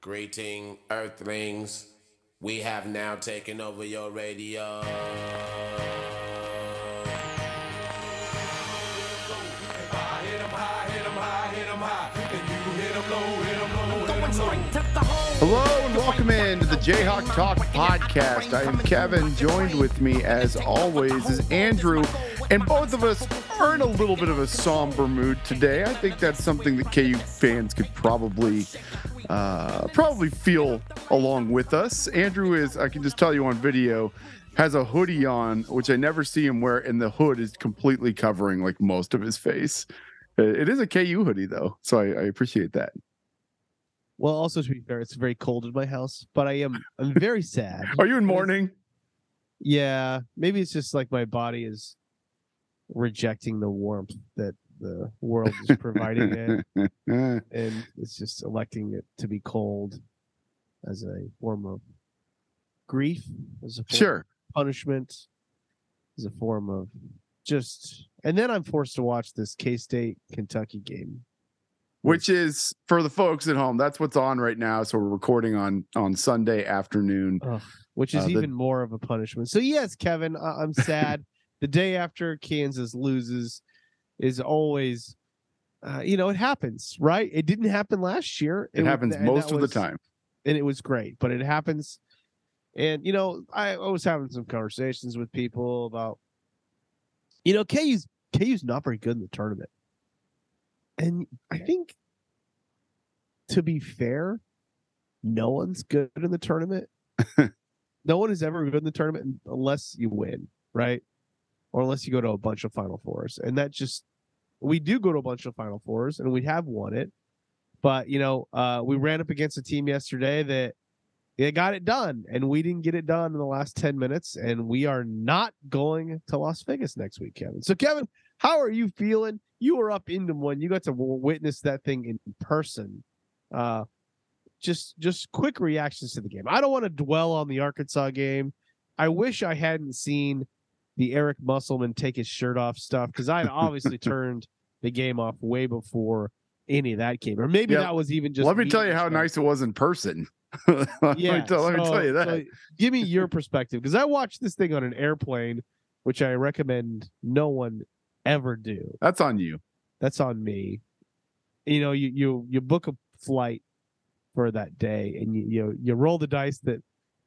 Greeting, Earthlings. We have now taken over your radio. Hello and welcome in to the Jayhawk Talk podcast. I am Kevin. Joined with me, as always, is Andrew, and both of us are in a little bit of a somber mood today. I think that's something that KU fans could probably uh, probably feel along with us. Andrew is, I can just tell you on video, has a hoodie on, which I never see him wear, and the hood is completely covering like most of his face. It is a KU hoodie though, so I, I appreciate that. Well, also to be fair, it's very cold in my house, but I am I'm very sad. Are you in mourning? Yeah, maybe it's just like my body is rejecting the warmth that the world is providing it, and it's just electing it to be cold as a form of grief, as a form sure. of punishment, as a form of just. And then I'm forced to watch this K State Kentucky game. which is for the folks at home that's what's on right now so we're recording on on sunday afternoon Ugh, which is Uh, the- even more of a punishment. So yes, Kevin, I- I'm sad. the day after Kansas loses is always, uh, you know, it happens, right? It didn't happen last year. it wa- happens and most that of the time and it was great. But it happens, and you know, I, I was having some conversations with people about, you know, KU's KU's not very good in the tournament, and I think, to be fair, no one's good in the tournament. no one is ever good in the tournament unless you win, right? Or unless you go to a bunch of Final Fours, and that just we do go to a bunch of Final Fours, and we have won it. But you know, uh, we ran up against a team yesterday that they got it done, and we didn't get it done in the last ten minutes, and we are not going to Las Vegas next week, Kevin. So, Kevin, how are you feeling? You were up in Des Moines. You got to witness that thing in person. Uh, just just quick reactions to the game. I don't want to dwell on the Arkansas game. I wish I hadn't seen the Eric Musselman take his shirt off stuff because I obviously turned the game off way before any of that came, or maybe Yeah. that was even just. let me tell you how nice it was in person let, Yeah, me tell, let me tell you that so give me your perspective because I watched this thing on an airplane, which I recommend no one ever do. that's on you That's on me. You know, you you you book a flight for that day, and you you, you roll the dice that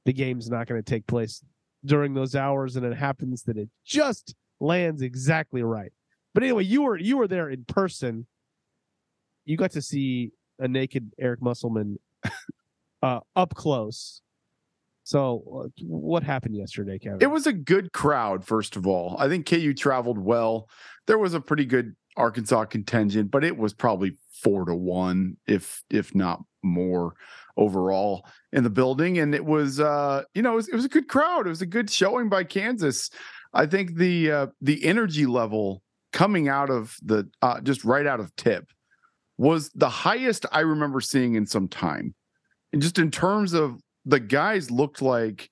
the game's not going to take place during those hours, and it happens that it just lands exactly right. But anyway, you were you were there in person. You got to see a naked Eric Musselman uh, up close. So, uh, what happened yesterday, Kevin? it was a good crowd first of all i think ku traveled well there was a pretty good arkansas contingent but it was probably four to one if if not more overall in the building and it was uh you know it was, it was a good crowd it was a good showing by kansas i think the uh the energy level coming out of the uh just right out of tip was the highest i remember seeing in some time and just in terms of the guys looked like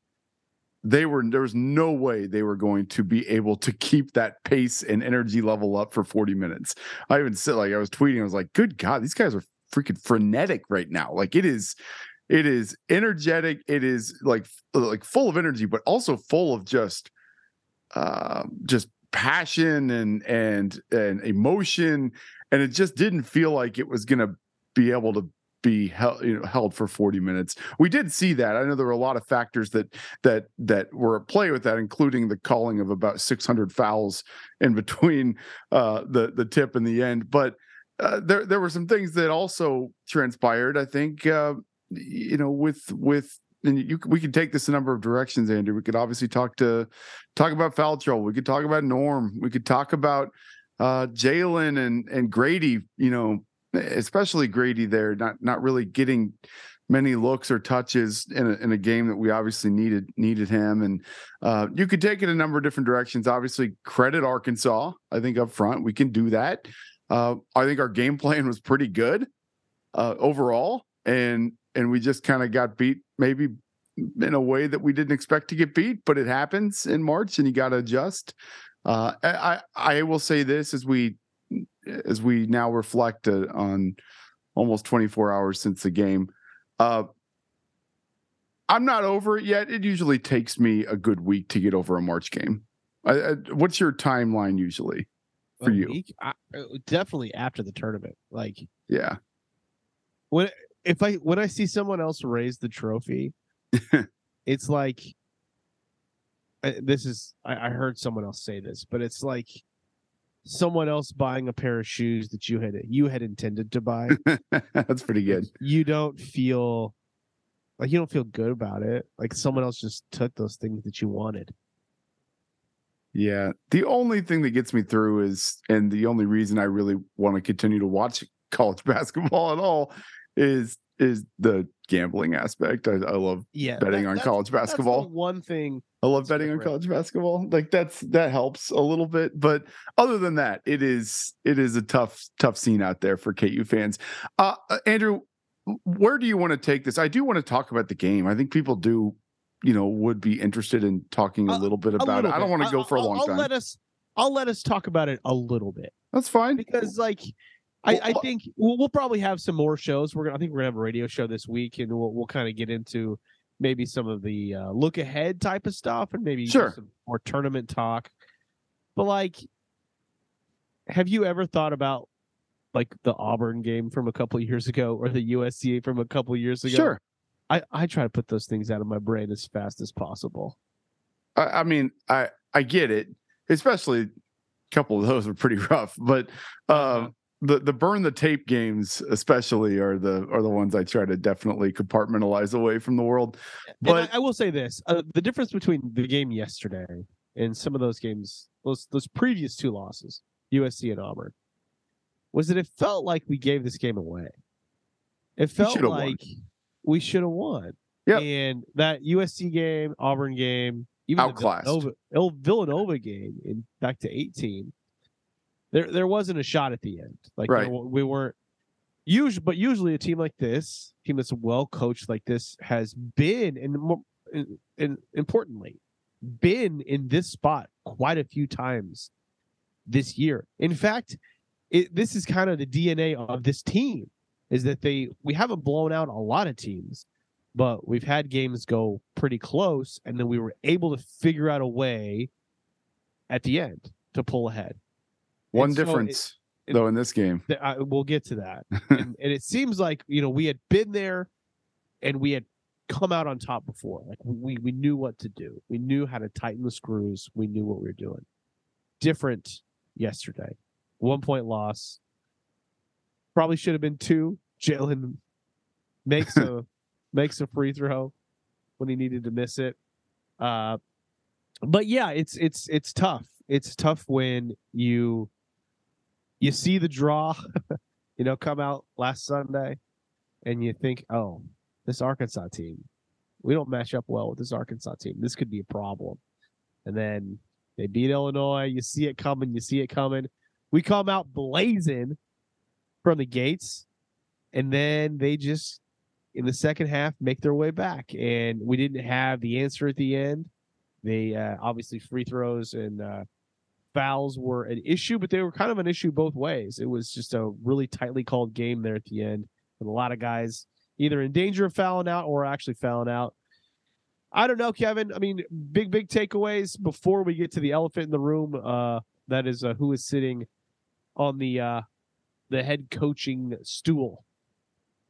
they were there was no way they were going to be able to keep that pace and energy level up for 40 minutes. I even said like I was tweeting, I was like, good God, these guys are freaking frenetic right now. Like it is it is energetic, it is like like full of energy, but also full of just uh just passion and and and emotion. And it just didn't feel like it was gonna be able to be held you know held for 40 minutes we did see that i know there were a lot of factors that that that were at play with that including the calling of about 600 fouls in between uh the the tip and the end but uh, there there were some things that also transpired i think uh you know with with and you we could take this a number of directions andrew we could obviously talk to talk about trouble we could talk about norm we could talk about uh jalen and and gradey you know especially Gradey there, not not really getting many looks or touches in a, in a game that we obviously needed needed him. And uh, you could take it a number of different directions. Obviously, credit Arkansas. I think up front we can do that. Uh, I think our game plan was pretty good uh, overall, and and we just kind of got beat maybe in a way that we didn't expect to get beat, but it happens in March, and you got to adjust. Uh, I I will say this as we as we now reflect uh, on almost 24 hours since the game. Uh, I'm not over it yet. It usually takes me a good week to get over a March game. I, I, what's your timeline usually for you? week? I, uh, definitely after the tournament. Like Yeah. when if I when I see someone else raise the trophy, it's like this is I, I heard someone else say this, but it's like someone else buying a pair of shoes that you had you had intended to buy. That's pretty good. You don't feel like you don't feel good about it. Like someone else just took those things that you wanted. Yeah. The only thing that gets me through is, and the only reason I really want to continue to watch college basketball at all is is the gambling aspect. I, I love Yeah, betting that- on college that's the basketball. one thing I love betting on college basketball. Like that's that helps a little bit, but other than that, it is it is a tough tough scene out there for KU fans. Uh, uh, Andrew, where do you want to take this? I do want to talk about the game. I think people do, you know, would be interested in talking a A- little bit about it. little I don't want to go for a long I'll time. let us I'll let us talk about it a little bit. That's fine. because like I, I think we'll, we'll probably have some more shows. We're gonna I think we're gonna have a radio show this week, and we'll we'll kind of get into maybe some of the uh, look ahead type of stuff, and maybe Sure. some more tournament talk. But like, have you ever thought about like the Auburn game from a couple of years ago, or the USCA from a couple of years ago? Sure. I I try to put those things out of my brain as fast as possible. I, I mean, I I get it. Especially a couple of those are pretty rough, but uh, the the burn the tape games, especially, are the are the ones I try to definitely compartmentalize away from the world. But I, I will say this: uh, the difference between the game yesterday and some of those games, those those previous two losses, USC and Auburn, was that it felt like we gave this game away. It felt should've won. We should have won. Yep. And that USC game, Auburn game, even Outclassed. the Villanova, El- Villanova game in back to eighteen, there there wasn't a shot at the end. Like Right. wa- we weren't. Usually, but usually a team like this, team that's well coached like this, has been and more and, and importantly, been in this spot quite a few times this year. In fact, it, this is kind of the DNA of this team is that they we haven't blown out a lot of teams, but we've had games go pretty close, and then we were able to figure out a way at the end to pull ahead. One And so it- difference it- though in this game. Th- I, we'll get to that, and, and it seems like you know we had been there, and we had come out on top before. Like we we knew what to do. We knew how to tighten the screws. We knew what we were doing. Different yesterday. One point loss. Probably should have been two. Jalen makes a makes a free throw when he needed to miss it. Uh, but yeah, it's it's it's tough. It's tough when you you see the draw, you know, come out last Sunday, and you think, oh, this Arkansas team, we don't match up well with this Arkansas team. This could be a problem. And then they beat Illinois. You see it coming. You see it coming. We come out blazing from the gates, and then they just in the second half make their way back. And we didn't have the answer at the end. They uh, obviously free throws and uh, fouls were an issue, but they were kind of an issue both ways. It was just a really tightly called game there at the end, with a lot of guys either in danger of fouling out or actually fouling out. I don't know, Kevin. I mean, big big takeaways before we get to the elephant in the room. Uh, that is uh, who is sitting on the uh, the head coaching stool.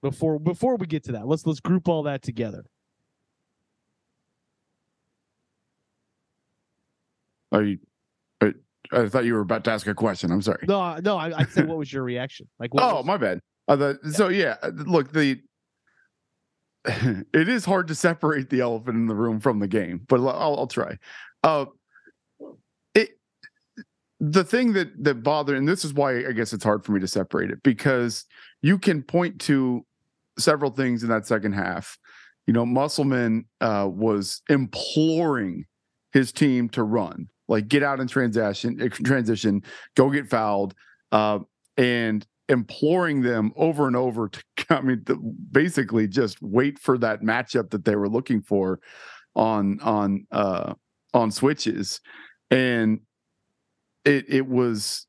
Before before we get to that, let's let's group all that together. Are you? I, I thought you were about to ask a question. I'm sorry. No, no, I, I said, what was your reaction? Like, what Oh, was- my bad. Uh, the, So yeah, uh, look the. It is hard to separate the elephant in the room from the game, but I'll, I'll try. Uh, the thing that that bothered, and this is why I guess it's hard for me to separate it because you can point to several things in that second half. You know, Musselman uh, was imploring his team to run, like get out in transition, eh, transition, go get fouled, uh, and imploring them over and over to, I mean, to basically just wait for that matchup that they were looking for on on uh, on switches, and it it was.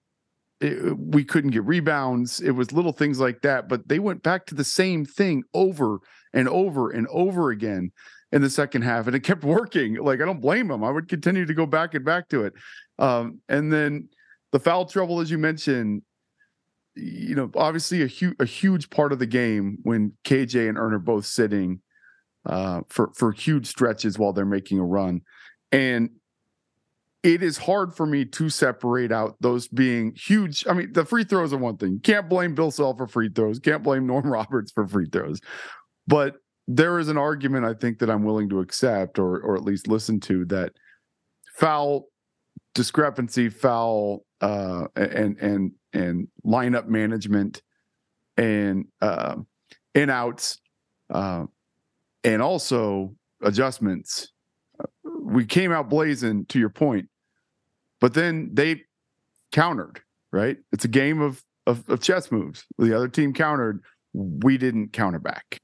It, we couldn't get rebounds. It was little things like that, but they went back to the same thing over and over and over again in the second half, and it kept working. Like I don't blame them. I would continue to go back and back to it. Um, and then the foul trouble, as you mentioned, you know, obviously a huge a huge part of the game when KJ and Ern are both sitting uh, for for huge stretches while they're making a run, and it is hard for me to separate out those being huge. I mean, the free throws are one thing. Can't blame Bill Self for free throws. Can't blame Norm Roberts for free throws, but there is an argument I think that I'm willing to accept or or at least listen to that foul discrepancy, foul uh, and and and lineup management and uh, in outs uh, and also adjustments. We came out blazing to your point, but then they countered. Right, it's a game of of, of chess moves. The other team countered. We didn't counter back.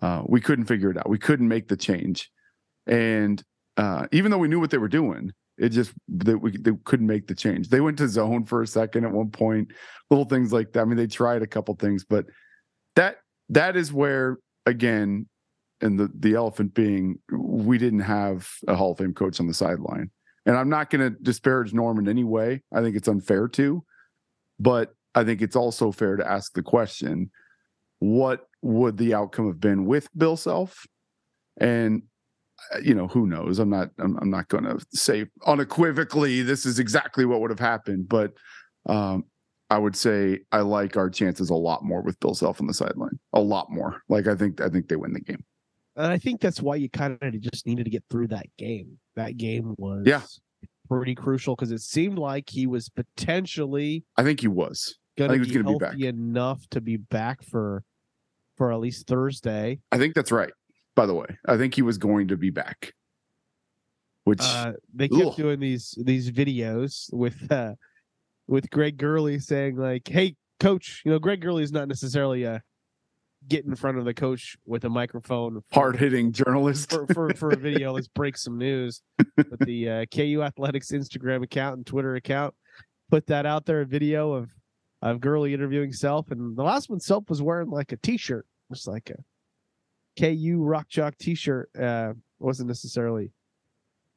Uh, we couldn't figure it out. We couldn't make the change, and uh, even though we knew what they were doing, it just they, we, they couldn't make the change. They went to zone for a second at one point, little things like that. I mean, they tried a couple things, but that that is where again, and the the elephant being, we didn't have a Hall of Fame coach on the sideline. And I'm not going to disparage Norm in any way. I think it's unfair to, but I think it's also fair to ask the question: What would the outcome have been with Bill Self? And uh, you know who knows i'm not i'm, I'm not going to say unequivocally this is exactly what would have happened but um i would say i like our chances a lot more with bill self on the sideline a lot more like i think i think they win the game and i think that's why you kind of just needed to get through that game. That game was Yeah. pretty crucial because it seemed like he was potentially i think he was. Going to think be he's gonna be healthy enough to be back for for at least thursday. I think that's right by the way. I think he was going to be back. Which uh, they kept Ugh. doing these these videos with uh with Greg Gurley saying like, "Hey, coach, you know Greg Gurley is not necessarily a get in front of the coach with a microphone hard-hitting journalist for, for for a video. Let's break some news." But the uh, KU Athletics Instagram account and Twitter account put that out there, a video of of Gurley interviewing Self, and the last one Self was wearing like a T-shirt, just like a KU Rock Chalk T-shirt. Uh, wasn't necessarily,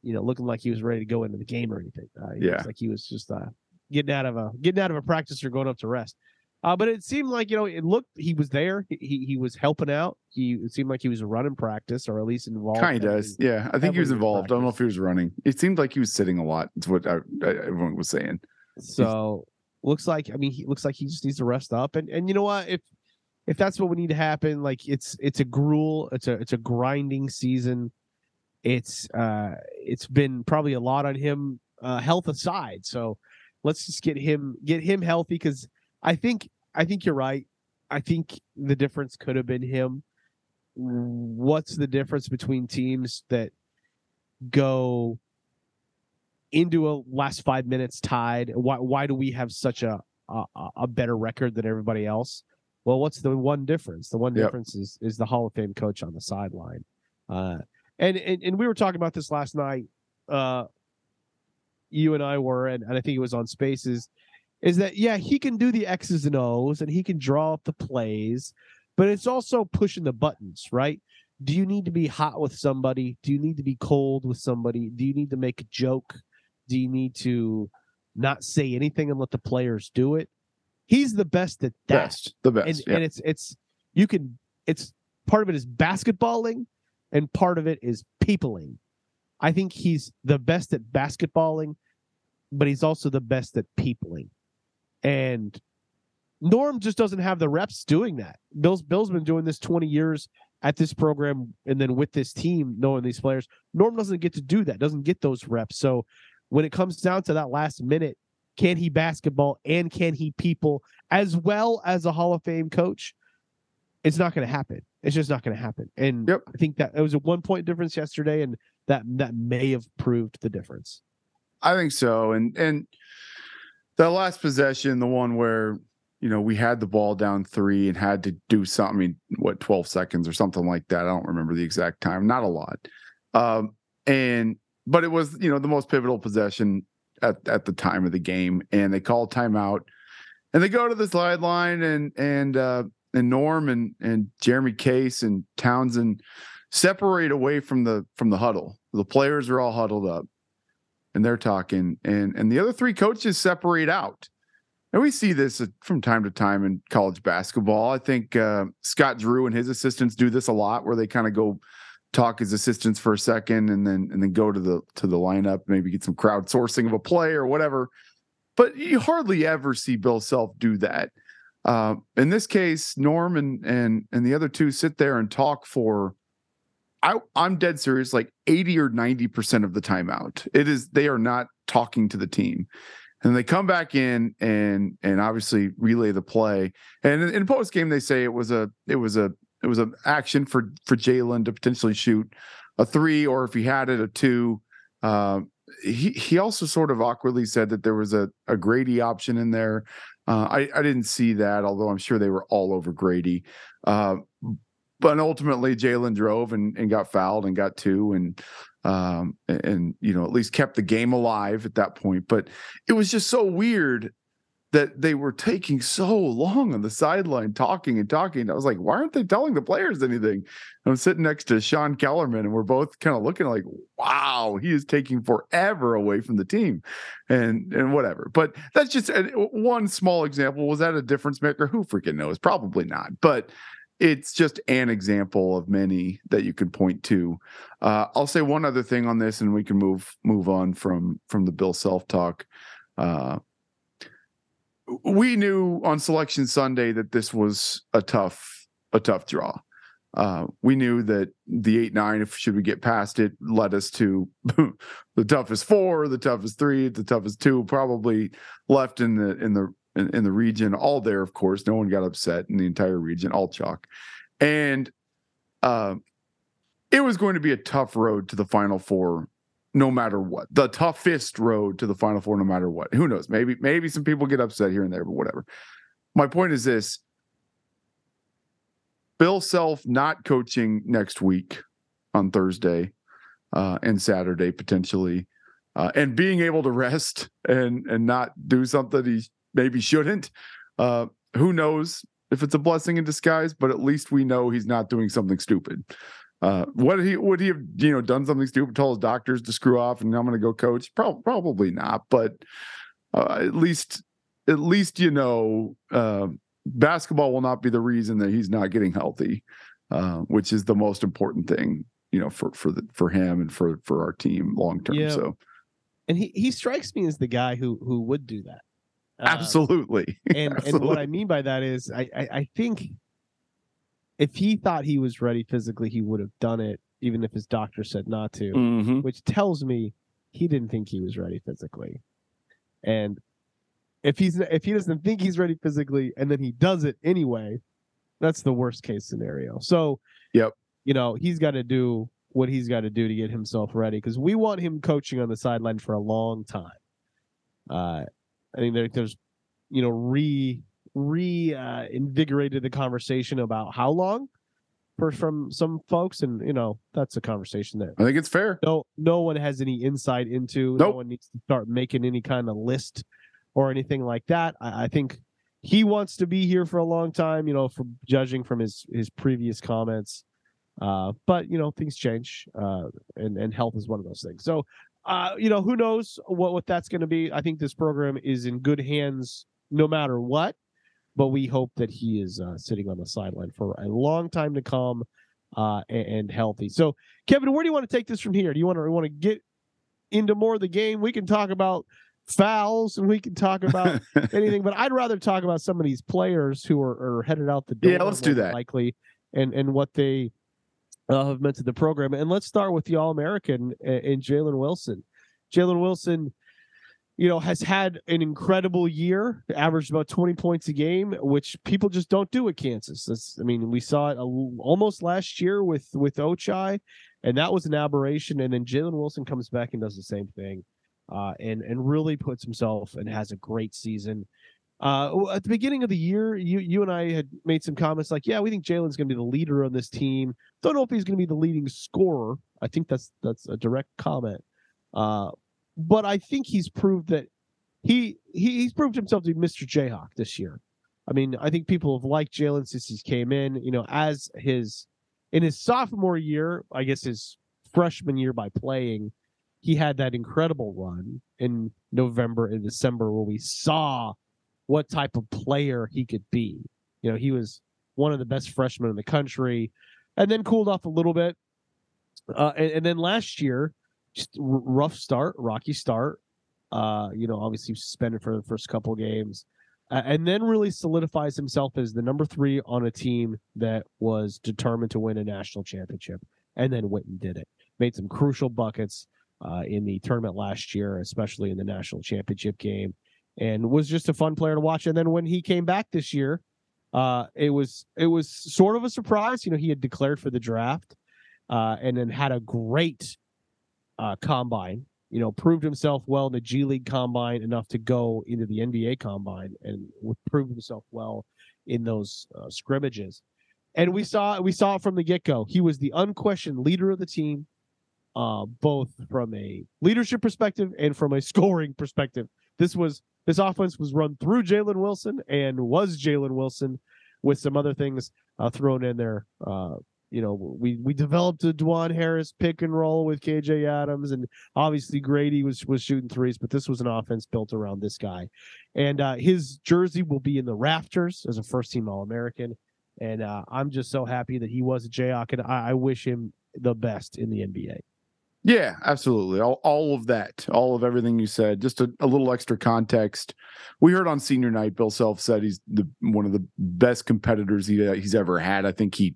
you know, looking like he was ready to go into the game or anything. Uh, Yeah. like he was just uh, getting out of a getting out of a practice or going up to rest. Uh, but it seemed like you know it looked he was there. He he, was helping out. He it seemed like he was running practice or at least involved. kind of yeah i think he was involved. I don't know if he was running. It seemed like he was sitting a lot it's what I, I, everyone was saying. So looks like I mean he looks like he just needs to rest up. And and you know what? If if that's what we need to happen like it's it's a gruel it's a it's a grinding season. It's uh it's been probably a lot on him uh health aside. So let's just get him get him healthy because I think I think you're right I think the difference could have been him what's the difference between teams that go into a last five minutes tied? Why why do we have such a a, a better record than everybody else? Well, what's the one difference? The one Yep. difference is is the Hall of Fame coach on the sideline. Uh, and, and and we were talking about this last night. Uh, you and I were, and, and I think it was on Spaces. Is that yeah? He can do the X's and O's, and he can draw up the plays, but it's also pushing the buttons, right? Do you need to be hot with somebody? Do you need to be cold with somebody? Do you need to make a joke? Do you need to not say anything and let the players do it? He's the best at that. best the best And, yeah. and it's it's you can it's part of it is basketballing and part of it is peopling. I think he's the best at basketballing, but he's also the best at peopling. And Norm just doesn't have the reps doing that. Bill's Bill's been doing this 20 years at this program and then with this team, knowing these players. Norm doesn't get to do that, doesn't get those reps. So when it comes down to that last minute, can he basketball and can he people as well as a Hall of Fame coach? It's not going to happen. It's just not going to happen. And Yep. I think that it was a one point difference yesterday, and that that may have proved the difference. I think so. And and the last possession, the one where you know we had the ball down three and had to do something. I mean, what twelve seconds or something like that. I don't remember the exact time. Not a lot. Um, and but it was you know the most pivotal possession at at the time of the game, and they called timeout, and they go to the sideline and and uh, and Norm and and Jeremy Case and Townsend separate away from the from the huddle. The players are all huddled up and they're talking and and the other three coaches separate out. And we see this from time to time in college basketball. I think uh, Scott Drew and his assistants do this a lot, where they kind of go talk as assistants for a second, and then and then go to the to the lineup, maybe get some crowdsourcing of a play or whatever. But you hardly ever see Bill Self do that. Uh, in this case, Norm and and and the other two sit there and talk for. I, I'm dead serious, like 80 or 90% of the time out. It is they are not talking to the team and they come back in and and obviously relay the play. And in, in post game, they say it was a it was a it was an action for for Jalen to potentially shoot a three, or if he had it, a two. Uh, he he also sort of awkwardly said that there was a a Gradey option in there. Uh, I I didn't see that, although I'm sure they were all over Gradey. Uh, but ultimately, Jalen drove and, and got fouled and got two, and um, and, you know at least kept the game alive at that point. But it was just so weird that they were taking so long on the sideline talking and talking. I was like, why aren't they telling the players anything? And I'm sitting next to Sean Kellerman, and we're both kind of looking like, wow, he is taking forever away from the team, and and whatever. But that's just one small example. Was that a difference maker? Who freaking knows? Probably not. But it's just an example of many that you can point to. Uh, I'll say one other thing on this, and we can move move on from from the Bill Self talk. Uh, we knew on Selection Sunday that this was a tough a tough draw. Uh, we knew that the eight nine, if should we get past it, led us to the toughest four, the toughest three, the toughest two, probably left in the in the in, in the region, all there, of course. No one got upset in the entire region, all chalk. And uh, it was going to be a tough road to the final four no matter what. The toughest road to the final four, no matter what. Who knows? Maybe, maybe some people get upset here and there, but whatever. My point is this Bill Self not coaching next week on Thursday uh, and Saturday potentially, uh, and being able to rest and and not do something he maybe shouldn't. Uh, who knows if it's a blessing in disguise? But at least we know he's not doing something stupid. Uh, what he would he have you know done something stupid? Told his doctors to screw off and I'm going to go coach? Pro- probably not. But uh, at least at least you know uh, basketball will not be the reason that he's not getting healthy, uh, which is the most important thing you know for for the for him and for for our team long term. Yeah. So, and he he strikes me as the guy who who would do that. Um, Absolutely. and Absolutely. and what I mean by that is I, I, I think if he thought he was ready physically, he would have done it, even if his doctor said not to. Mm-hmm. Which tells me he didn't think he was ready physically. And if he's if he doesn't think he's ready physically and then he does it anyway, that's the worst case scenario. So yep, you know, he's got to do what he's got to do to get himself ready because we want him coaching on the sideline for a long time. Uh, I think there, there's, you know, re re uh, invigorated the conversation about how long for from some folks, and you know that's a conversation that I think it's fair. No, no one has any insight into. Nope. No one needs to start making any kind of list or anything like that. I, I think he wants to be here for a long time. You know, from judging from his his previous comments. Uh, but you know things change, uh, and and health is one of those things. So uh, you know, who knows what, what that's going to be. I think this program is in good hands no matter what, but we hope that he is uh, sitting on the sideline for a long time to come uh, and, and, healthy. So, Kevin, where do you want to take this from here? Do you want to want to get into more of the game? We can talk about fouls and we can talk about anything, but I'd rather talk about some of these players who are, are headed out the door. Yeah, let's do that. Likely, and and what they uh, have meant to the program. And let's start with the All American and Jalen Wilson. Jalen Wilson, you know, has had an incredible year, averaged about 20 points a game, which people just don't do at Kansas. That's, I mean, we saw it almost last year with with Ochai, and that was an aberration. And then Jalen Wilson comes back and does the same thing, uh, and and really puts himself and has a great season. Uh, at the beginning of the year, you you and I had made some comments like, yeah, we think Jalen's going to be the leader on this team. Don't know if he's going to be the leading scorer. I think that's that's a direct comment. Uh, but I think he's proved that he, he he's proved himself to be Mr. Jayhawk this year. I mean, I think people have liked Jalen since he came in. You know, as his in his sophomore year, I guess his freshman year by playing, he had that incredible run in November and December where we saw what type of player he could be. You know, he was one of the best freshmen in the country, and then cooled off a little bit. Uh, and, and then last year, just r- rough start, rocky start. Uh, you know, obviously suspended for the first couple games, uh, and then really solidifies himself as the number three on a team that was determined to win a national championship, and then went and did it. Made some crucial buckets uh, in the tournament last year, especially in the national championship game, and was just a fun player to watch. And then when he came back this year, uh, it was it was sort of a surprise. You know, he had declared for the draft, uh, and then had a great uh, combine. You know, proved himself well in the G League combine enough to go into the NBA combine, and proved himself well in those uh, scrimmages. And we saw we saw it from the get go. He was the unquestioned leader of the team, uh, both from a leadership perspective and from a scoring perspective. This was this offense was run through Jalen Wilson and was Jalen Wilson with some other things uh, thrown in there. Uh, you know, we we developed a Dajuan Harris pick and roll with KJ Adams, and obviously Gradey was was shooting threes, but this was an offense built around this guy, and uh, his jersey will be in the rafters as a first team All American, and uh, I'm just so happy that he was a Jayhawk, and I, I wish him the best in the NBA. Yeah, absolutely. All, all of that, all of everything you said, just a, a, little extra context. We heard on senior night, Bill Self said he's the one of the best competitors he, he's ever had. I think he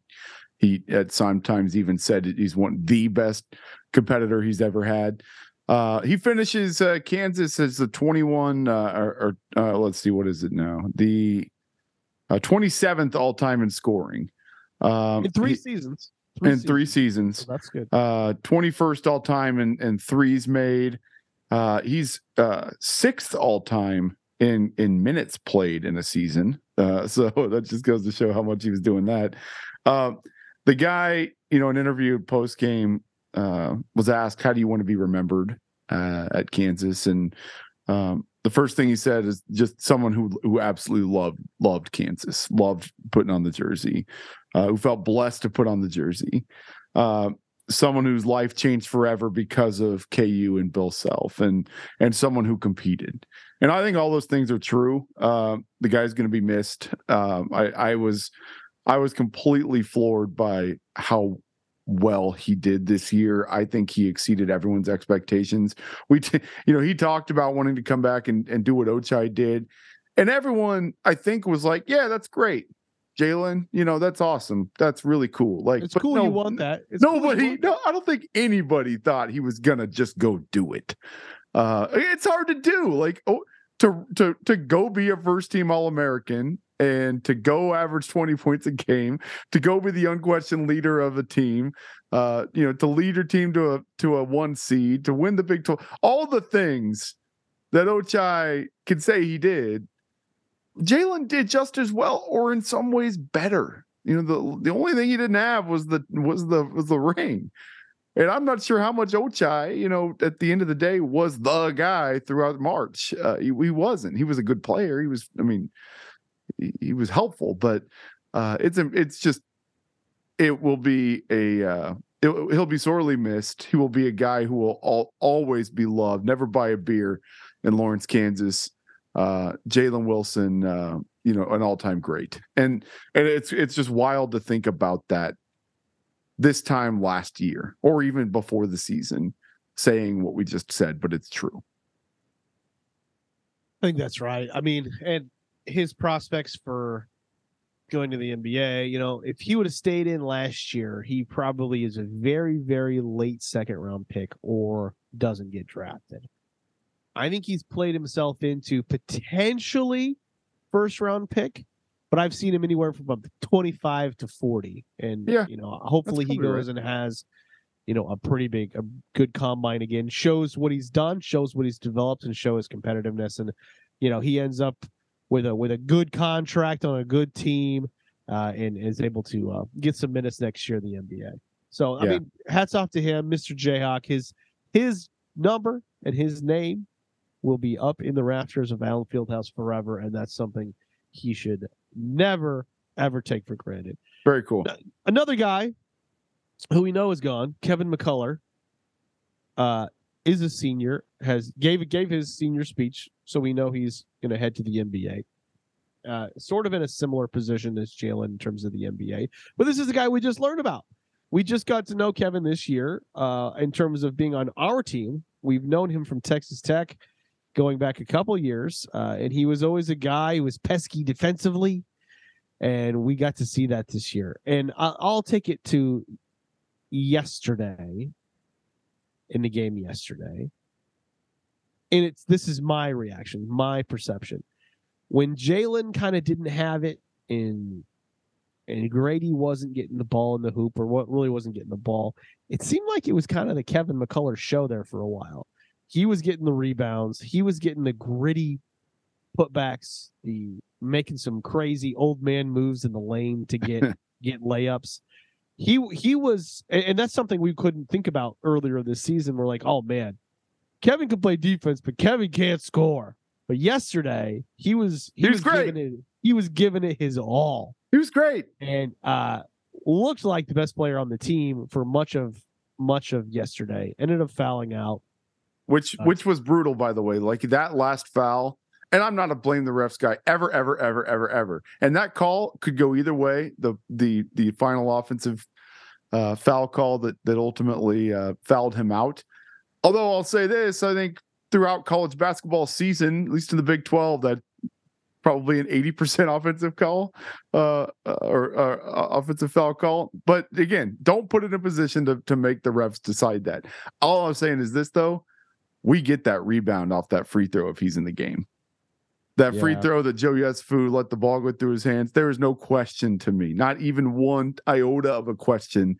he at sometimes even said he's one the best competitor he's ever had. Uh, he finishes uh, Kansas as the 21 uh, or, or uh, let's see what is it now the 27th all time in scoring um, in three he, seasons three in seasons. three seasons. Oh, that's good. Uh, 21st all time in, in threes made. Uh, he's uh, sixth all time in in minutes played in a season. Uh, so that just goes to show how much he was doing that. Uh, the guy, you know, an interview post game uh, was asked, "How do you want to be remembered uh, at Kansas?" And um, the first thing he said is just someone who who absolutely loved loved Kansas, loved putting on the jersey, uh, who felt blessed to put on the jersey. Uh, someone whose life changed forever because of KU and Bill Self, and and someone who competed. And I think all those things are true. Uh, the guy's going to be missed. Um, I, I was I was completely floored by how well he did this year. I think he exceeded everyone's expectations. We, t- you know, he talked about wanting to come back and, and do what Ochai did. And everyone, I think, was like, yeah, that's great. Jalen, you know, that's awesome. That's really cool. Like, it's cool no, you want that. It's nobody, cool no, I don't think anybody thought he was gonna just go do it. Uh, it's hard to do. Like, oh, to to to go be a first team All American and to go average 20 points a game, to go be the unquestioned leader of a team, uh, you know, to lead your team to a to a one seed, to win the Big 12, all the things that Ochai can say he did, Jalen did just as well, or in some ways better. You know, the the only thing he didn't have was the was the was the ring. And I'm not sure how much Ochai, you know, at the end of the day was the guy throughout March. Uh, he, he wasn't. He was a good player. He was, I mean, he was helpful, but uh, it's a, it's just it will be a uh, it, he'll be sorely missed. He will be a guy who will all, always be loved. Never buy a beer in Lawrence, Kansas. Uh, Jalen Wilson, uh, you know, an all-time great, and and it's it's just wild to think about that this time last year or even before the season, saying what we just said, but it's true. I think that's right. I mean, and his prospects for going to the NBA, you know, if he would have stayed in last year, he probably is a very, very late second round pick or doesn't get drafted. I think he's played himself into potentially first round pick, but I've seen him anywhere from 25 to 40. And, yeah, you know, hopefully he goes right. and has, you know, a pretty big, a good combine again, shows what he's done, shows what he's developed, and shows his competitiveness. And, you know, he ends up with a with a good contract on a good team, uh, and is able to uh, get some minutes next year in the NBA. So I yeah. mean, hats off to him, Mr. Jayhawk. His his number and his name will be up in the rafters of Allen Fieldhouse forever, and that's something he should never ever take for granted. Very cool. Another guy who we know is gone, Kevin McCullough, uh, is a senior. Has gave gave his senior speech, so we know he's going to head to the NBA. Uh, sort of in a similar position as Jalen in terms of the NBA, but this is the guy we just learned about. We just got to know Kevin this year uh, in terms of being on our team. We've known him from Texas Tech going back a couple years, uh, and he was always a guy who was pesky defensively, and we got to see that this year. And I'll take it to yesterday in the game yesterday. And it's this is my reaction, my perception. When Jalen kind of didn't have it and and Gradey wasn't getting the ball in the hoop or what really wasn't getting the ball, it seemed like it was kind of the Kevin McCullough show there for a while. He was getting the rebounds, he was getting the gritty putbacks, the making some crazy old man moves in the lane to get get layups. He he was and that's something we couldn't think about earlier this season. We're like oh man kevin can play defense but kevin can't score. But yesterday he was He was great. giving it he was giving it his all. He was great. and uh looked like the best player on the team for much of much of yesterday. Ended up fouling out which Uh, which was brutal by the way. Like that last foul and i'm not a blame the refs guy ever ever ever ever ever. And that call could go either way the the the final offensive uh foul call that that ultimately uh fouled him out. Although i'll say this i think throughout college basketball season at least in the big 12 that probably an 80% offensive call uh or, or uh, offensive foul call. But again don't put it in a position to to make the refs decide that. All i'm saying is this though we get that rebound off that free throw if he's in the game. That free throw that Joe Yesufu let the ball go through his hands, there is no question to me, not even one iota of a question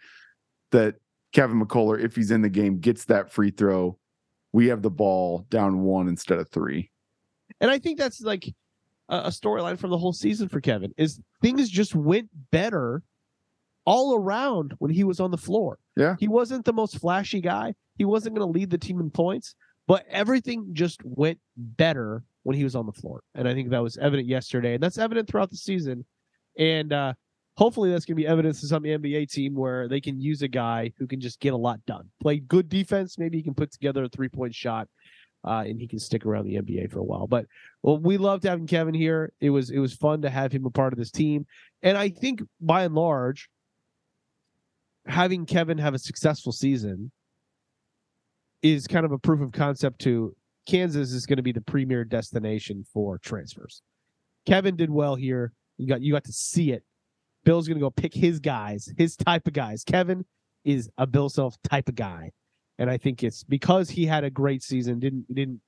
that Kevin McCullough, if he's in the game, gets that free throw. We have the ball down one instead of three. And I think that's like a, a storyline from the whole season for Kevin is things just went better all around when he was on the floor. Yeah. He wasn't the most flashy guy. He wasn't going to lead the team in points, but everything just went better when he was on the floor. And I think that was evident yesterday. And that's evident throughout the season. And uh hopefully that's going to be evidence to some NBA team where they can use a guy who can just get a lot done. Play good defense, maybe he can put together a three-point shot. Uh, and he can stick around the NBA for a while. But well, we loved having Kevin here. It was it was fun to have him a part of this team, and I think by and large, having Kevin have a successful season is kind of a proof of concept to Kansas is going to be the premier destination for transfers. Kevin did well here. You got you got to see it. Bill's going to go pick his guys, his type of guys. Kevin is a Bill Self type of guy, and I think it's because he had a great season. Didn't didn't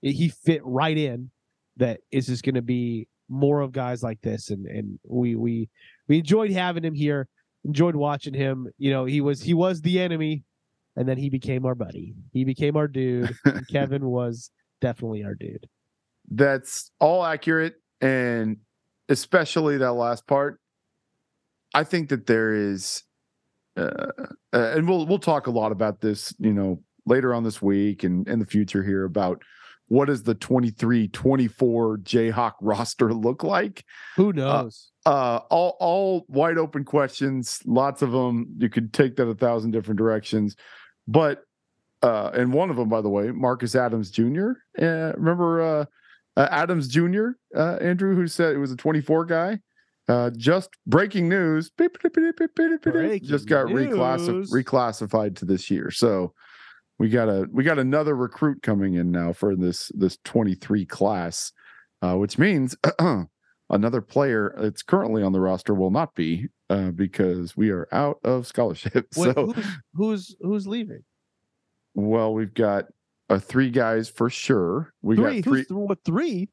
he fit right in? That is just going to be more of guys like this, and and we we we enjoyed having him here. Enjoyed watching him. You know, he was he was the enemy, and then he became our buddy. He became our dude. and Kevin was definitely our dude. That's all accurate. And especially that last part. I think that there is uh, uh, and we'll we'll talk a lot about this, you know, later on this week and in the future here about what does the 23 24 Jayhawk roster look like? Who knows? Uh all all wide open questions, lots of them. You could take that a thousand different directions. But uh and one of them by the way, Marcus Adams Jr. Uh, remember uh, uh Adams Jr. Uh Andrew who said it was a 24 guy? Uh, just breaking news. Breaking just got reclassi- reclassified to this year. So we got a we got another recruit coming in now for this this 23 class, uh, which means another player that's currently on the roster will not be uh, because we are out of scholarship. Wait, so who's, who's who's leaving? well, we've got uh, three guys for sure. We three. got three. Who's th- what three?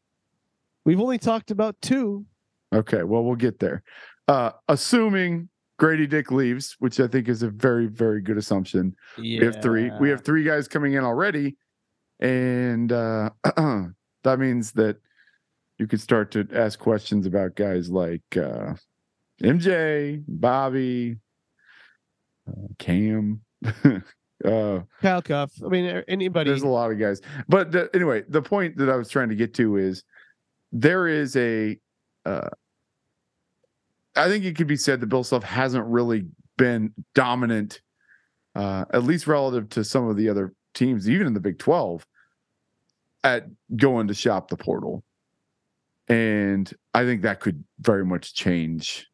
We've only talked about two. Okay, well, we'll get there. Uh, assuming Gradey Dick leaves, which I think is a very, very good assumption. Yeah. We have three. We have three guys coming in already, and uh, that means that you could start to ask questions about guys like uh, MJ, Bobby, uh, Cam. uh, Kyle Cuffe. I mean, anybody. there's a lot of guys. But the, anyway, the point that I was trying to get to is there is a uh, I think it could be said that Bill Self hasn't really been dominant, uh, at least relative to some of the other teams, even in the Big 12, at going to shop the portal. And I think that could very much change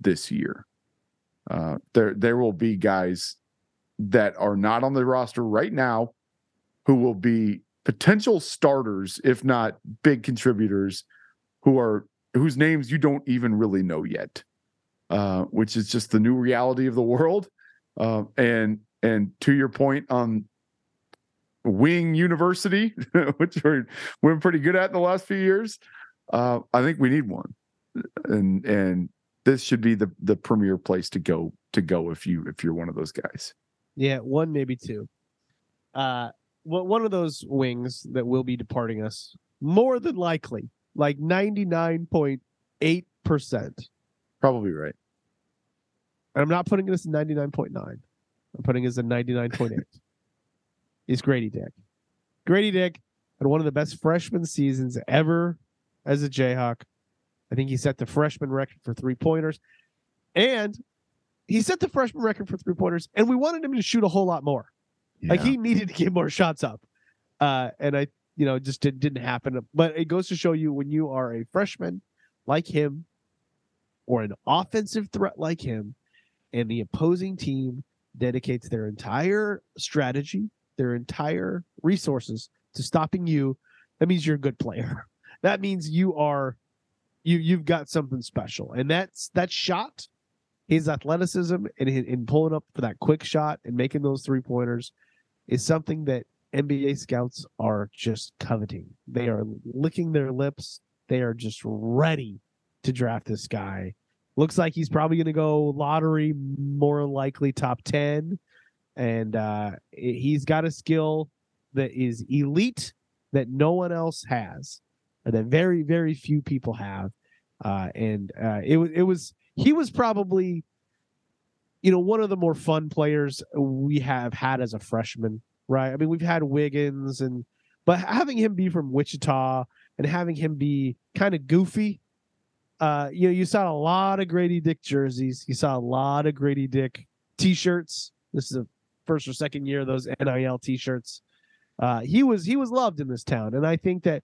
this year. Uh, there, there will be guys that are not on the roster right now who will be potential starters, if not big contributors, who are whose names you don't even really know yet, uh, which is just the new reality of the world. Uh, and and to your point on Wing University, which we're we're pretty good at in the last few years, uh, I think we need one, and and this should be the the premier place to go to go if you if you're one of those guys. Yeah, one maybe two. Uh, well, one of those wings that will be departing us more than likely, like ninety nine point eight percent. Probably right. And I'm not putting this in ninety nine point nine. I'm putting this in ninety nine point eight. is Gradey Dick. Gradey Dick had one of the best freshman seasons ever as a Jayhawk. I think he set the freshman record for three pointers. And he set the freshman record for three pointers, and we wanted him to shoot a whole lot more. Yeah. Like he needed to get more shots up. Uh, and I, you know, just did, didn't happen. But it goes to show you when you are a freshman like him or an offensive threat like him, and the opposing team dedicates their entire strategy, their entire resources to stopping you, that means you're a good player. That means you are you you've got something special. And that's that shot his athleticism and in pulling up for that quick shot and making those three pointers is something that NBA scouts are just coveting. They are licking their lips. They are just ready to draft this guy. Looks like he's probably going to go lottery, more likely top 10. And uh, he's got a skill that is elite that no one else has, or that very, very few people have. Uh, and uh, it was, it was, he was probably, you know, one of the more fun players we have had as a freshman, right? I mean, we've had Wiggins and, but having him be from Wichita and having him be kind of goofy, uh, you know, you saw a lot of Gradey Dick jerseys. You saw a lot of Gradey Dick t-shirts. This is the first or second year of those NIL t-shirts. Uh, he was he was loved in this town, and I think that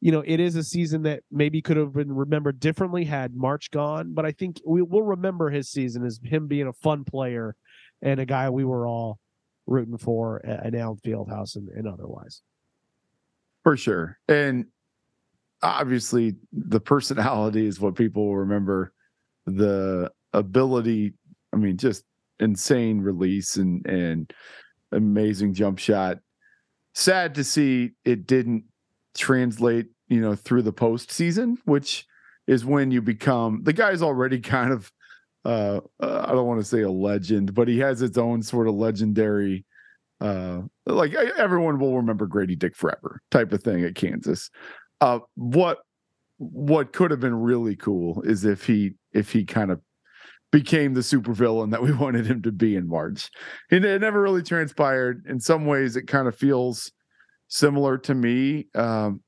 you know, it is a season that maybe could have been remembered differently had March gone, but I think we will remember his season as him being a fun player and a guy we were all rooting for at Allen Fieldhouse and, and otherwise. For sure. And obviously the personality is what people will remember. The ability, I mean, just insane release and and amazing jump shot. Sad to see it didn't translate, you know, through the postseason, which is when you become the guy's already kind of uh, uh I don't want to say a legend, but he has its own sort of legendary uh like everyone will remember Gradey Dick forever type of thing at Kansas. Uh what what could have been really cool is if he if he kind of became the supervillain that we wanted him to be in March. And it never really transpired. In some ways, it kind of feels similar to me um,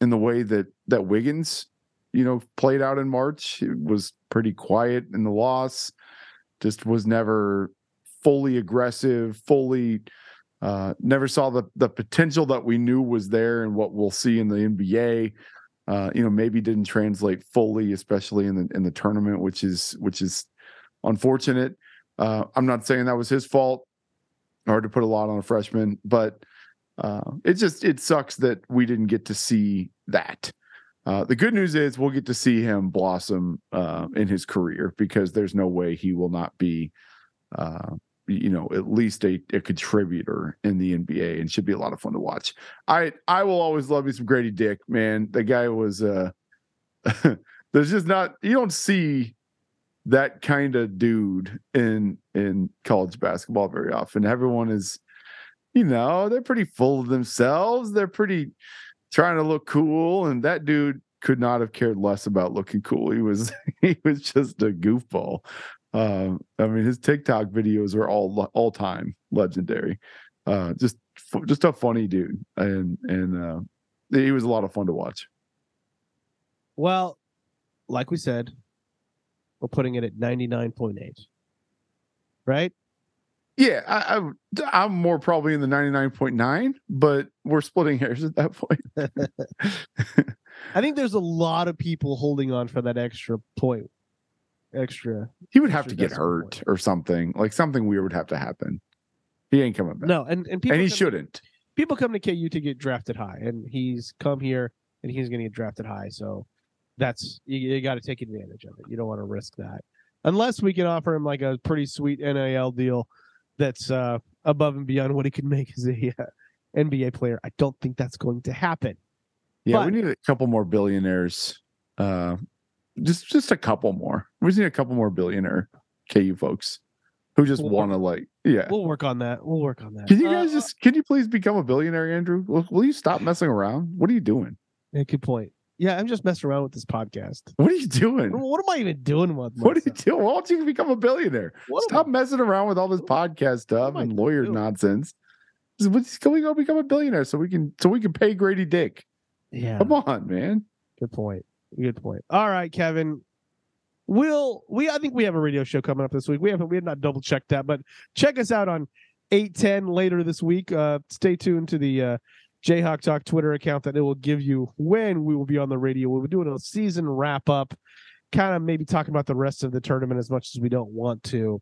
in the way that that Wiggins, you know, played out in March. It was pretty quiet in the loss. Just was never fully aggressive, fully uh, never saw the the potential that we knew was there and what we'll see in the NBA. Uh, you know, maybe didn't translate fully, especially in the in the tournament, which is which is unfortunate. Uh, I'm not saying that was his fault. Hard to put a lot on a freshman, but uh, it just it sucks that we didn't get to see that. Uh, the good news is we'll get to see him blossom uh, in his career because there's no way he will not be, uh, you know, at least a, a, contributor in the NBA and should be a lot of fun to watch. I I will always love you some Gradey Dick, man. The guy was uh, there's just not you don't see that kind of dude in in college basketball very often. Everyone is you know, they're pretty full of themselves. They're pretty trying to look cool. And that dude could not have cared less about looking cool. He was he was just a goofball. Uh, I mean, his TikTok videos are all all time legendary. Uh, just just a funny dude, and and uh, he was a lot of fun to watch. Well, like we said, we're putting it at 99.8. Right? Yeah, I, I I'm more probably in the 99.9, but we're splitting hairs at that point. I think there's a lot of people holding on for that extra point. Extra. he would have to get that's a good hurt point. or something. Like something weird would have to happen. He ain't coming back. No, and, and people and he come- shouldn't. people come to KU to get drafted high, and he's come here and he's going to get drafted high. So that's you, you got to take advantage of it. You don't want to risk that unless we can offer him like a pretty sweet NIL deal that's uh, above and beyond what he could make as a uh, NBA player. I don't think that's going to happen. Yeah, But- we need a couple more billionaires. Uh, just just a couple more. We just need a couple more billionaire KU folks who just We'll want to like, yeah. We'll work on that. We'll work on that. Can you Uh, guys just can you please become a billionaire, Andrew? Will, will you stop messing around? What are you doing? yeah, good point. Yeah, I'm just messing around with this podcast. What are you doing? What, am I even doing with What are you myself? doing? Why don't you become a billionaire? What Stop messing around with all this podcast stuff and lawyer doing? nonsense. Can we go become a billionaire so we can so we can pay Gradey Dick? Yeah. Come on, man. Good point. Good point. All right, Kevin. We'll we I think we have a radio show coming up this week. We haven't we have not double checked that, but check us out on 810 later this week. Uh stay tuned to the uh Jayhawk Talk Twitter account that it will give you when we will be on the radio. We'll be doing a season wrap up, kind of maybe talking about the rest of the tournament as much as we don't want to.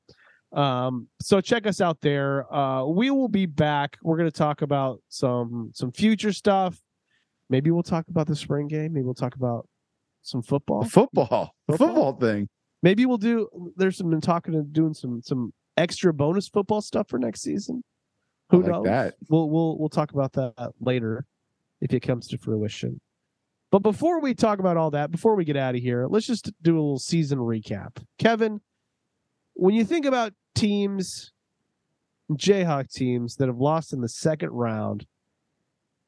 Um, so check us out there. Uh we will be back. We're gonna talk about some some future stuff. Maybe we'll talk about the spring game. Maybe we'll talk about some football. Football. Football? football thing. Maybe we'll do. There's some been talking and doing some some extra bonus football stuff for next season. Who like knows? that. We'll we'll we'll talk about that later if it comes to fruition. But before we talk about all that, before we get out of here, let's just do a little season recap. Kevin, when you think about teams, Jayhawk teams that have lost in the second round,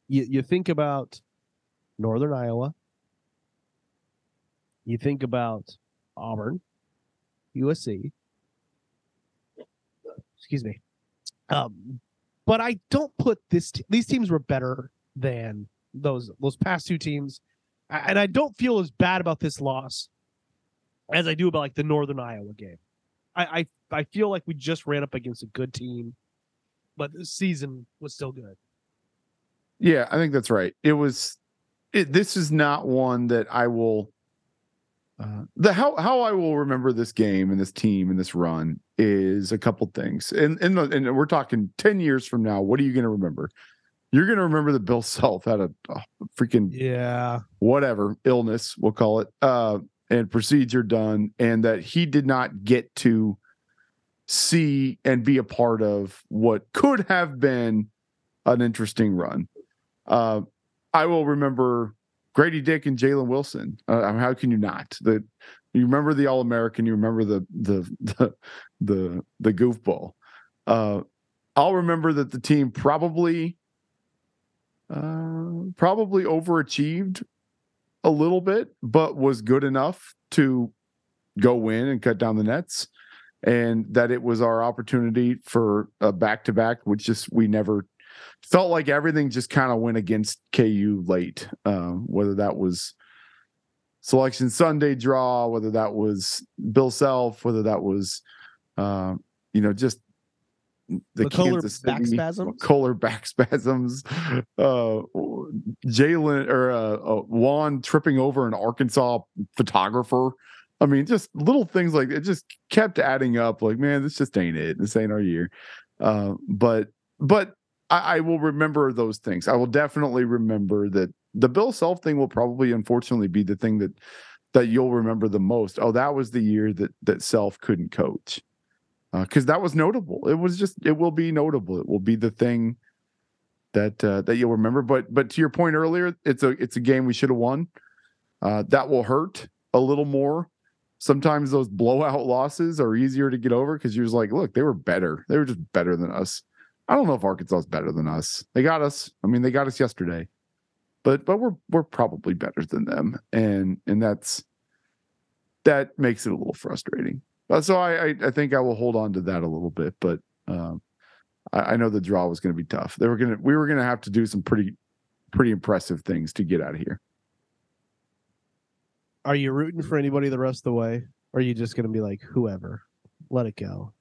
you, you think about Northern Iowa. You think about Auburn, USC. Excuse me. Um, but I don't put this. These teams were better than those those past two teams, and I don't feel as bad about this loss as I do about like the Northern Iowa game. I I, I feel like we just ran up against a good team, but the season was still good. Yeah, I think that's right. It was. It, this is not one that I will. Uh, the how how I will remember this game and this team and this run is a couple things, and and the, and we're talking ten years from now. What are you going to remember? You're going to remember that Bill Self had a, a freaking Yeah, whatever illness we'll call it uh and procedure done and that he did not get to see and be a part of what could have been an interesting run uh i will remember gradey dick and jalen wilson uh, how can you not the you remember the all-american you remember the the the the, the goofball uh i'll remember that the team probably uh, probably overachieved a little bit, but was good enough to go in and cut down the nets. And that it was our opportunity for a back to back, which just we never felt like everything just kind of went against KU late. Um, whether that was selection Sunday draw, whether that was Bill Self, whether that was, uh, you know, just the McCullar Kansas back City- spasms? McCullar back spasms, uh, Jalen or uh, uh, Juan tripping over an Arkansas photographer. I mean, just little things like it just kept adding up. Like, man, this just ain't it. This ain't our year. Uh, but but I, I will remember those things. I will definitely remember that the Bill Self thing will probably, unfortunately, be the thing that that you'll remember the most. Oh, that was the year that that Self couldn't coach because that was notable. It was just it will be notable. It will be the thing that uh, that you'll remember. But but to your point earlier, it's a it's a game we should have won. Uh, that will hurt a little more. Sometimes those blowout losses are easier to get over because you're just like, look, they were better. They were just better than us. I don't know if Arkansas is better than us. They got us. I mean, they got us yesterday, but but we're we're probably better than them, and and that's that makes it a little frustrating. Uh, so I, I I think I will hold on to that a little bit, but um, I, I know the draw was going to be tough. They were gonna we were gonna have to do some pretty pretty impressive things to get out of here. Are you rooting for anybody the rest of the way? Or are you just gonna be like whoever? Let it go.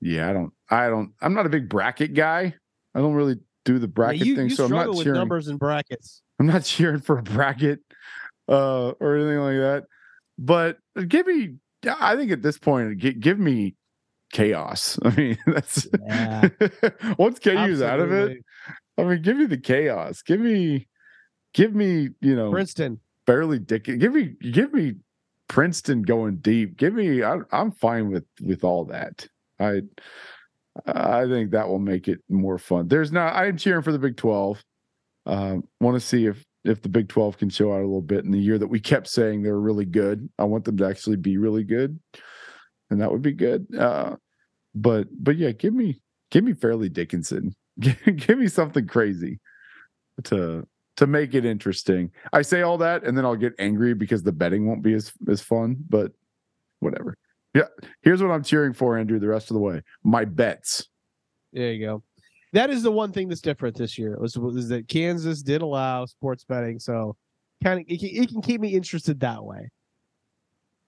Yeah, I don't. I don't. I'm not a big bracket guy. I don't really do the Yeah, bracket you thing, you so I'm not with cheering. numbers and brackets. I'm not cheering for a bracket uh, or anything like that. But give me. I think at this point, give me chaos. I mean, that's Yeah. once KU's out of it. I mean, give me the chaos. Give me, give me, you know, Princeton. barely dick. Give me, give me Princeton going deep. Give me. I, I'm fine with with all that. I, I think that will make it more fun. There's not. I'm cheering for the Big Twelve. Um, Want to see if if the Big Twelve can show out a little bit in the year that we kept saying they're really good. I want them to actually be really good, and that would be good. Uh, but but yeah, give me give me Fairleigh Dickinson. give me something crazy to to make it interesting. I say all that and then I'll get angry because the betting won't be as as fun, but whatever. Yeah, here's what I'm cheering for, Andrew, the rest of the way. My bets. There you go. That is the one thing that's different this year was, was that Kansas did allow sports betting, so kind of it, can- it can keep me interested that way.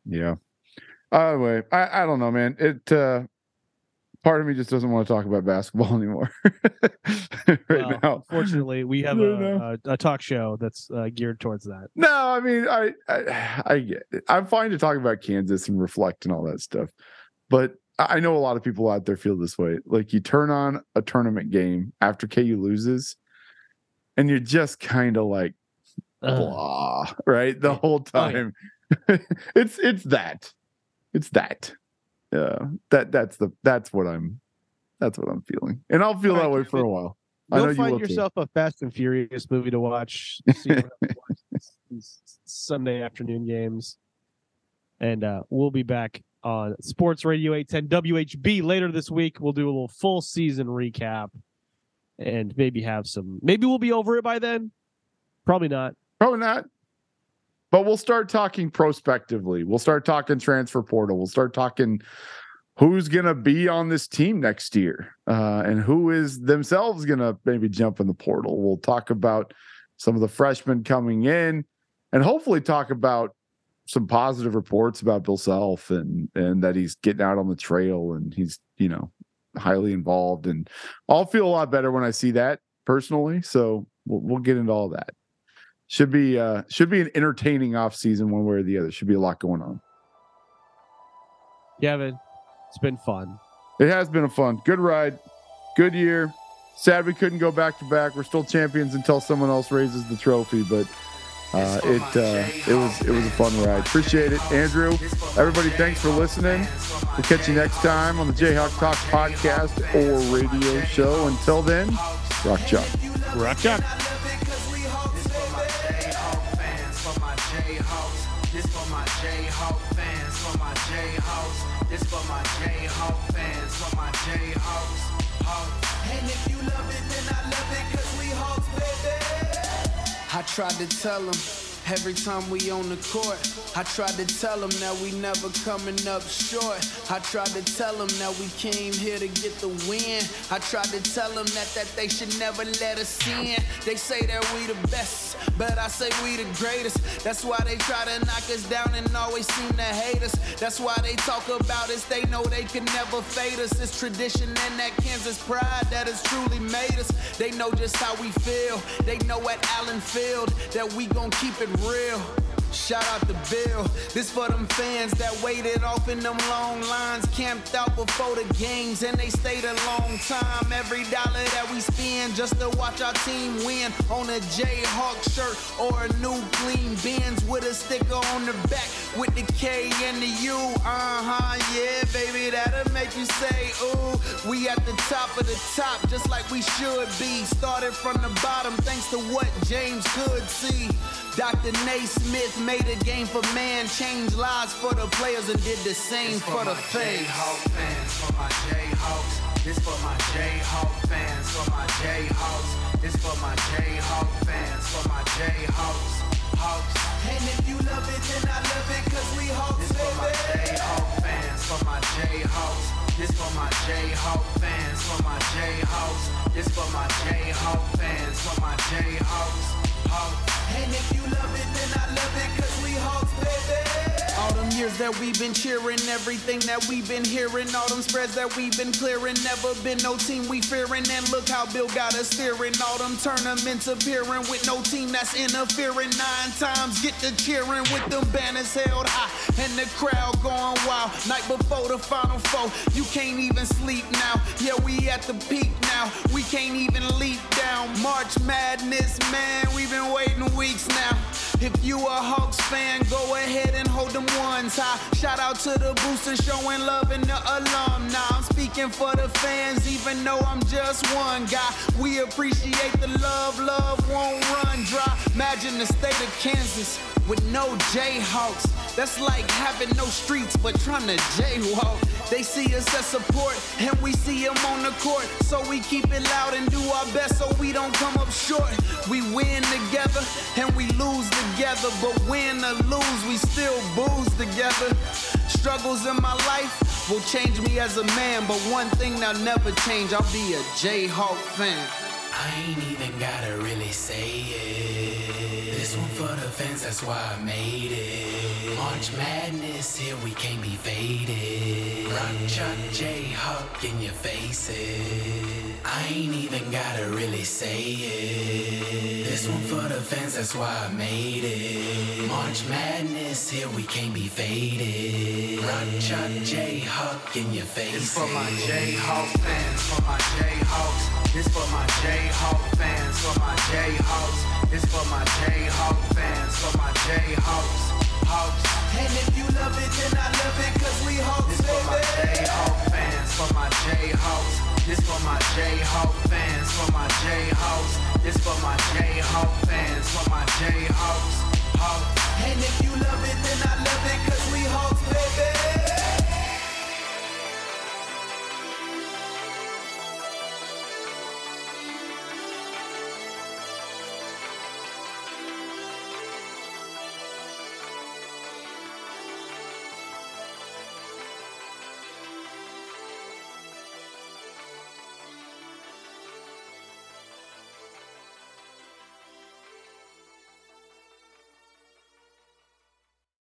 Yeah. Either way, I, I don't know, man. It uh part of me just doesn't want to talk about basketball anymore. right Well, now. Fortunately, we have a, a, a talk show that's uh, geared towards that. No, I mean, I, I, I. I'm fine to talk about Kansas and reflect and all that stuff, but I know a lot of people out there feel this way. Like you turn on a tournament game after KU loses, and you're just kind of like blah, right? The whole Oh, yeah. time. it's it's that, it's that. Yeah, that that's the that's what I'm, that's what I'm feeling, and I'll feel All right, that way for a while. I know Go you find will too. yourself a Fast and Furious movie to watch. see watch Sunday afternoon games, and uh, we'll be back on Sports Radio 810 WHB later this week. We'll do a little full season recap, and maybe have some. Maybe we'll be over it by then. Probably not. Probably not. But we'll start talking prospectively. We'll start talking transfer portal. We'll start talking who's going to be on this team next year uh, and who is themselves going to maybe jump in the portal. We'll talk about some of the freshmen coming in and hopefully talk about some positive reports about Bill Self and and that he's getting out on the trail and he's, you know, highly involved and I'll feel a lot better when I see that personally. So we'll, we'll get into all that. Should be uh should be an entertaining off season one way or the other. Should be a lot going on. Kevin, it's been fun. it has been a fun good ride good year. Sad we couldn't go back to back. We're still champions until someone else raises the trophy but uh it uh it was it was a fun ride. Appreciate it andrew. Everybody thanks for listening. We'll catch you next time on the jayhawk talk podcast or radio show. Until then rock chalk. Rock Chalk. I tried to tell them every time we on the court. I tried to tell them that we never coming up short. I tried to tell them that we came here to get the win. I tried to tell them that, that they should never let us in. They say that we the best, but I say we the greatest. That's why they try to knock us down and always seem to hate us. That's why they talk about us. They know they can never fade us. It's tradition and that Kansas pride that has truly made us. They know just how we feel. They know at Allen Field that we gon' keep it real. Shout out to Bill. This for them fans that waited off in them long lines, camped out before the games, and they stayed a long time. Every dollar that we spend just to watch our team win on a Jayhawk shirt or a new clean Benz with a sticker on the back with the K and the U. Uh huh, yeah, baby, that'll make you say, ooh, we at the top of the top, just like we should be. Started from the bottom, thanks to what James could see. Dr. Naismith made a game for man, changed lives for the players, and did the same for the fans. fans, for my Jayhawks. This for my Jayhawk fans, for my Jayhawks. This for my Jayhawk fans, for my Jayhawks. Hawks. And if you love it, then I love it, cause we Hawks, This for my Jayhawk fans, for my Jayhawks. This for my Jayhawk fans, for my Jayhawks. This for my Jayhawk fans, for my Jayhawks. And if you love it, then I love it, cause we Hawks, baby. All them years that we've been cheering, everything that we've been hearing, all them spreads that we've been clearing. Never been no team we fearing, and look how Bill got us steering. All them tournaments appearing with no team that's interfering. Nine times get to cheering with them banners held high, and the crowd going wild. Night before the final four, you can't even sleep now. Yeah, we at the peak now, we can't even leap down. March Madness, man, we've been waiting weeks now. If you a Hawks fan, go ahead and hold them ones high. Shout out to the boosters showing love and the alumni. I'm speaking for the fans, even though I'm just one guy. We appreciate the love, love won't run dry. Imagine the state of Kansas with no Jayhawks. That's like having no streets but trying to jaywalk. They see us as support and we see them on the court. So we keep it loud and do our best so we don't come up short. We win together and we lose together. But win or lose, we still booze together. Struggles in my life will change me as a man. But one thing that'll never change, I'll be a Jayhawk fan. I ain't even gotta really say it. This one for the fans, that's why I made it. March Madness, here we can't be faded. Rock Chalk Jayhawk in your faces. I ain't even gotta really say it. This one for the fans, that's why I made it. March Madness, here we can't be faded. Rock Chalk Jayhawk in your faces. This for my Jayhawk fans, for my Jayhawks. This for my Jayhawk fans, for my Jayhawks. This for my Jayhawk fans, for my Jayhawks. Hawks. And if you love it, then I love it, cause we Hawks, This for my Jayhawk fans, for my Jayhawks. This for my Jayhawk fans, for my Jayhawks. This for my Jayhawk fans, for my Jayhawks. Hawks. And if you love it, then I love it, cause we Hawks, baby.